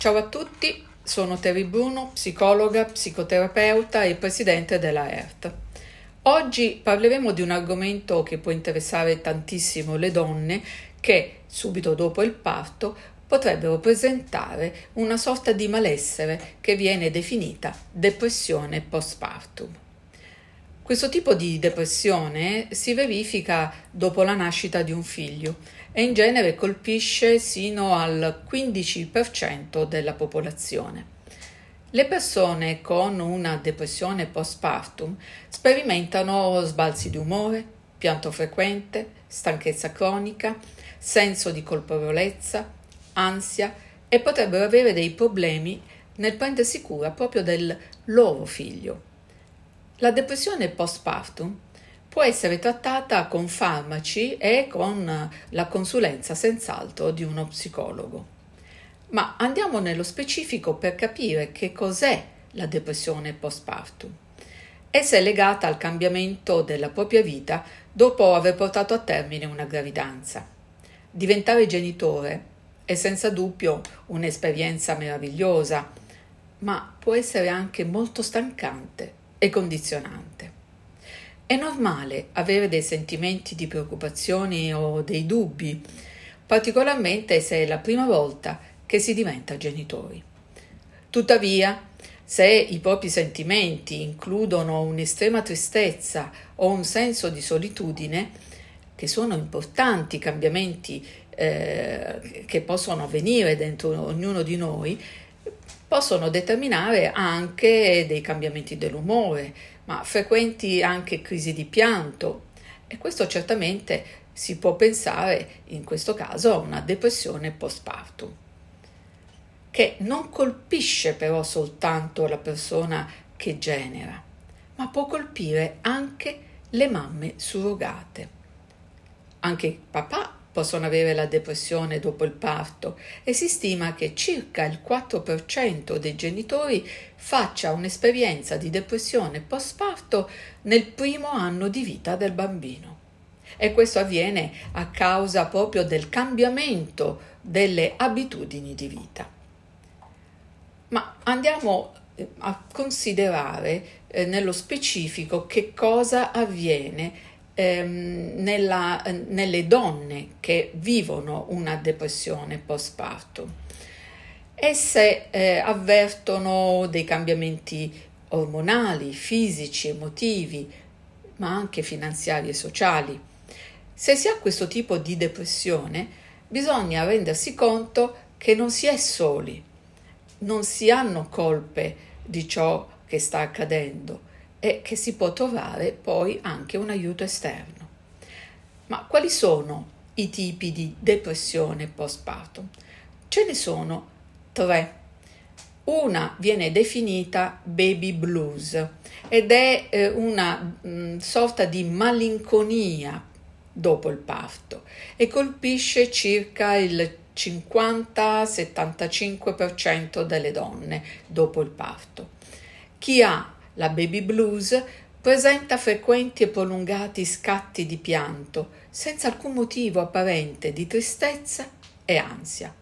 Ciao a tutti, sono Terry Bruno, psicologa, psicoterapeuta e presidente della ERT. Oggi parleremo di un argomento che può interessare tantissimo le donne che, subito dopo il parto, potrebbero presentare una sorta di malessere che viene definita depressione postpartum. Questo tipo di depressione si verifica dopo la nascita di un figlio e in genere colpisce sino al 15% della popolazione. Le persone con una depressione postpartum sperimentano sbalzi di umore, pianto frequente, stanchezza cronica, senso di colpevolezza, ansia e potrebbero avere dei problemi nel prendersi cura proprio del loro figlio. La depressione postpartum può essere trattata con farmaci e con la consulenza senz'altro di uno psicologo. Ma andiamo nello specifico per capire che cos'è la depressione postpartum. Essa è legata al cambiamento della propria vita dopo aver portato a termine una gravidanza. Diventare genitore è senza dubbio un'esperienza meravigliosa, ma può essere anche molto stancante e condizionante. È normale avere dei sentimenti di preoccupazione o dei dubbi, particolarmente se è la prima volta che si diventa genitori. Tuttavia, se i propri sentimenti includono un'estrema tristezza o un senso di solitudine, che sono importanti cambiamenti eh, che possono avvenire dentro ognuno di noi, possono determinare anche dei cambiamenti dell'umore, ma frequenti anche crisi di pianto e questo certamente si può pensare in questo caso a una depressione postpartum che non colpisce però soltanto la persona che genera, ma può colpire anche le mamme surrogate. Anche il papà possono avere la depressione dopo il parto e si stima che circa il 4% dei genitori faccia un'esperienza di depressione postparto nel primo anno di vita del bambino. E questo avviene a causa proprio del cambiamento delle abitudini di vita. Ma andiamo eh, a considerare eh, nello specifico che cosa avviene ehm, nella, nelle donne che vivono una depressione postpartum. Esse eh, avvertono dei cambiamenti ormonali, fisici, emotivi, ma anche finanziari e sociali. Se si ha questo tipo di depressione, bisogna rendersi conto che non si è soli, non si hanno colpe di ciò che sta accadendo e che si può trovare poi anche un aiuto esterno. Ma quali sono i tipi di depressione postpartum? Ce ne sono tre. Una viene definita baby blues ed è eh, una mm, sorta di malinconia dopo il parto e colpisce circa il 50-75% delle donne dopo il parto. Chi ha la baby blues presenta frequenti e prolungati scatti di pianto, senza alcun motivo apparente di tristezza e ansia.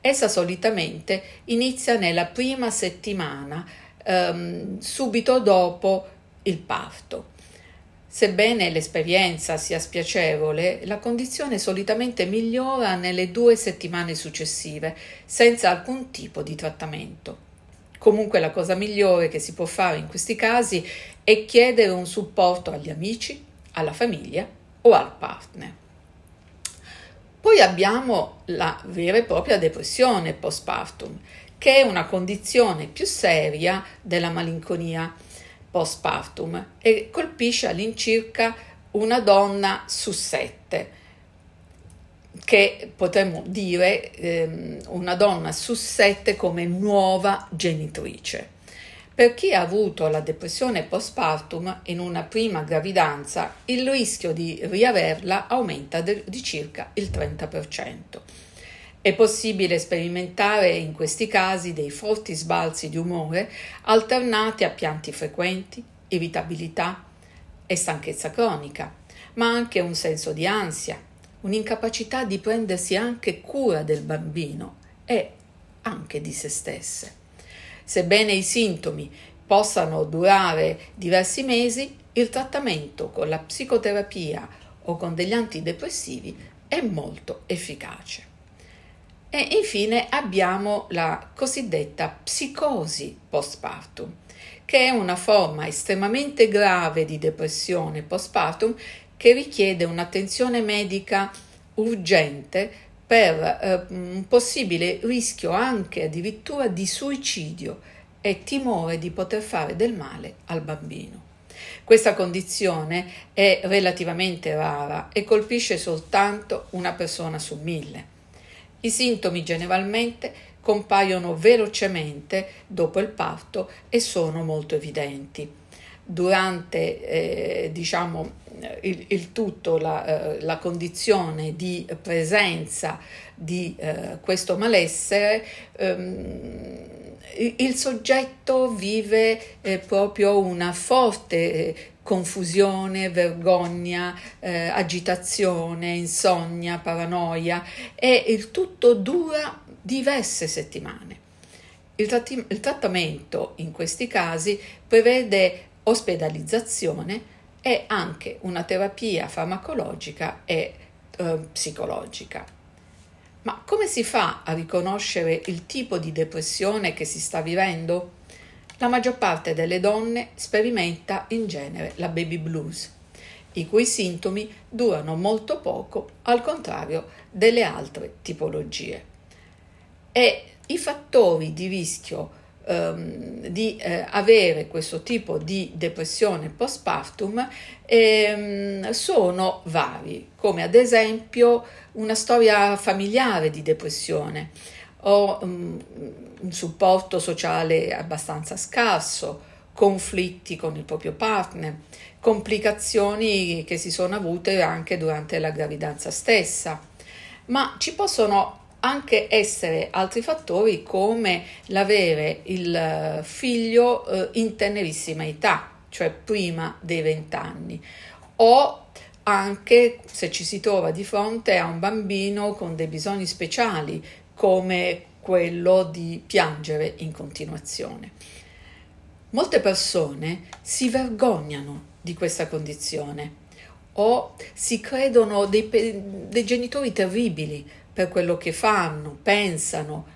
Essa solitamente inizia nella prima settimana, ehm, subito dopo il parto. Sebbene l'esperienza sia spiacevole, la condizione solitamente migliora nelle due settimane successive, senza alcun tipo di trattamento. Comunque la cosa migliore che si può fare in questi casi è chiedere un supporto agli amici, alla famiglia o al partner. Poi abbiamo la vera e propria depressione postpartum, che è una condizione più seria della malinconia postpartum e colpisce all'incirca una donna su sette che potremmo dire ehm, una donna su sette come nuova genitrice. Per chi ha avuto la depressione postpartum in una prima gravidanza, il rischio di riaverla aumenta de- di circa il 30%. È possibile sperimentare in questi casi dei forti sbalzi di umore alternati a pianti frequenti, irritabilità e stanchezza cronica, ma anche un senso di ansia, un'incapacità di prendersi anche cura del bambino e anche di se stesse. Sebbene i sintomi possano durare diversi mesi, il trattamento con la psicoterapia o con degli antidepressivi è molto efficace. E infine abbiamo la cosiddetta psicosi postpartum, che è una forma estremamente grave di depressione postpartum che richiede un'attenzione medica urgente per eh, un possibile rischio anche addirittura di suicidio e timore di poter fare del male al bambino. Questa condizione è relativamente rara e colpisce soltanto una persona su mille. I sintomi generalmente compaiono velocemente dopo il parto e sono molto evidenti. Durante eh, diciamo, il, il, tutto, la, eh, la, condizione di presenza di eh, questo malessere, ehm, il soggetto vive eh, proprio una forte eh, confusione, vergogna, eh, agitazione, insonnia, paranoia e il tutto dura diverse settimane. Il, tratti- il trattamento in questi casi prevede ospedalizzazione e anche una terapia farmacologica e eh, psicologica. Ma come si fa a riconoscere il tipo di depressione che si sta vivendo? La maggior parte delle donne sperimenta in genere la baby blues, i cui sintomi durano molto poco, al contrario delle altre tipologie. E i fattori di rischio ehm, di eh, avere questo tipo di depressione postpartum ehm, sono vari, come ad esempio una storia familiare di depressione o um, un supporto sociale abbastanza scarso, conflitti con il proprio partner, complicazioni che si sono avute anche durante la gravidanza stessa. Ma ci possono anche essere altri fattori come l'avere il figlio eh, in tenerissima età, cioè prima dei 20 anni, o anche se ci si trova di fronte a un bambino con dei bisogni speciali come quello di piangere in continuazione. Molte persone si vergognano di questa condizione o si credono dei, dei genitori terribili per quello che fanno, pensano.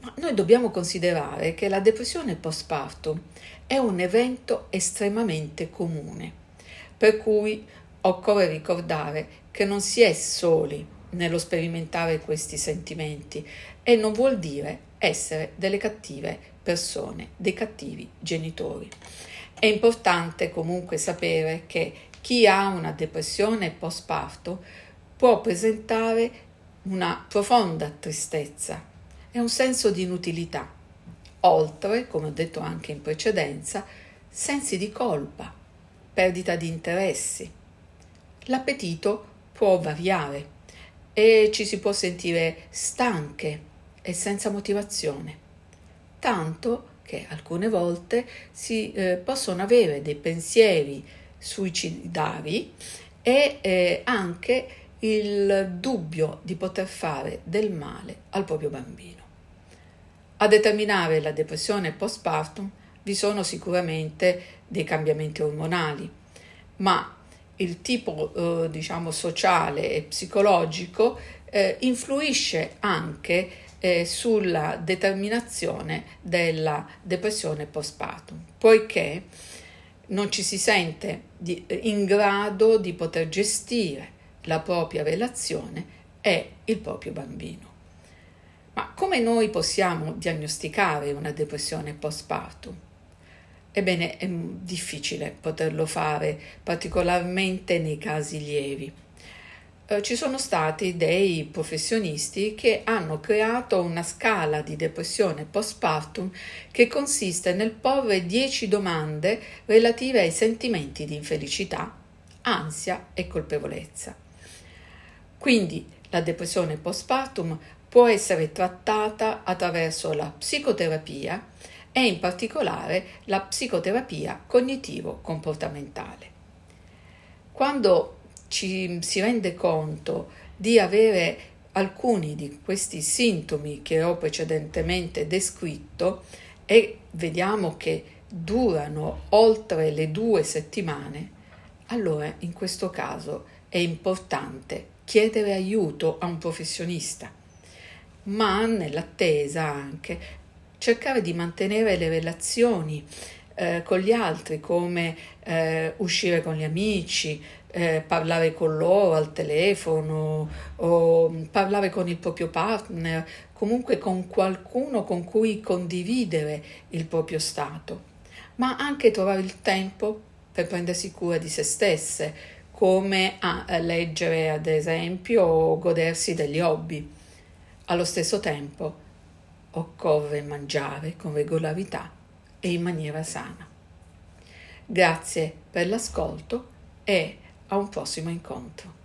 Ma noi dobbiamo considerare che la depressione postpartum è un evento estremamente comune, per cui occorre ricordare che non si è soli nello sperimentare questi sentimenti e non vuol dire essere delle cattive persone, dei cattivi genitori. È importante comunque sapere che chi ha una depressione postparto può presentare una profonda tristezza e un senso di inutilità, oltre, come ho detto anche in precedenza, sensi di colpa, perdita di interessi. L'appetito può variare e ci si può sentire stanche e senza motivazione, tanto che alcune volte si eh, possono avere dei pensieri suicidari e eh, anche il dubbio di poter fare del male al proprio bambino. A determinare la depressione postpartum vi sono sicuramente dei cambiamenti ormonali, ma il tipo eh, diciamo sociale e psicologico eh, influisce anche eh, sulla determinazione della depressione postpartum, poiché non ci si sente di, in grado di poter gestire la propria relazione e il proprio bambino. Ma come noi possiamo diagnosticare una depressione postpartum? Ebbene, è difficile poterlo fare, particolarmente nei casi lievi. Eh, ci sono stati dei professionisti che hanno creato una scala di depressione postpartum che consiste nel porre 10 domande relative ai sentimenti di infelicità, ansia e colpevolezza. Quindi la depressione postpartum può essere trattata attraverso la psicoterapia e in particolare la psicoterapia cognitivo-comportamentale. Quando ci si rende conto di avere alcuni di questi sintomi che ho precedentemente descritto e vediamo che durano oltre le due settimane, allora in questo caso è importante chiedere aiuto a un professionista, ma nell'attesa anche cercare di mantenere le relazioni eh, con gli altri, come eh, uscire con gli amici, eh, parlare con loro al telefono o parlare con il proprio partner, comunque con qualcuno con cui condividere il proprio stato, ma anche trovare il tempo per prendersi cura di se stesse, come a leggere ad esempio o godersi degli hobby. Allo stesso tempo occorre mangiare con regolarità e in maniera sana. Grazie per l'ascolto e a un prossimo incontro.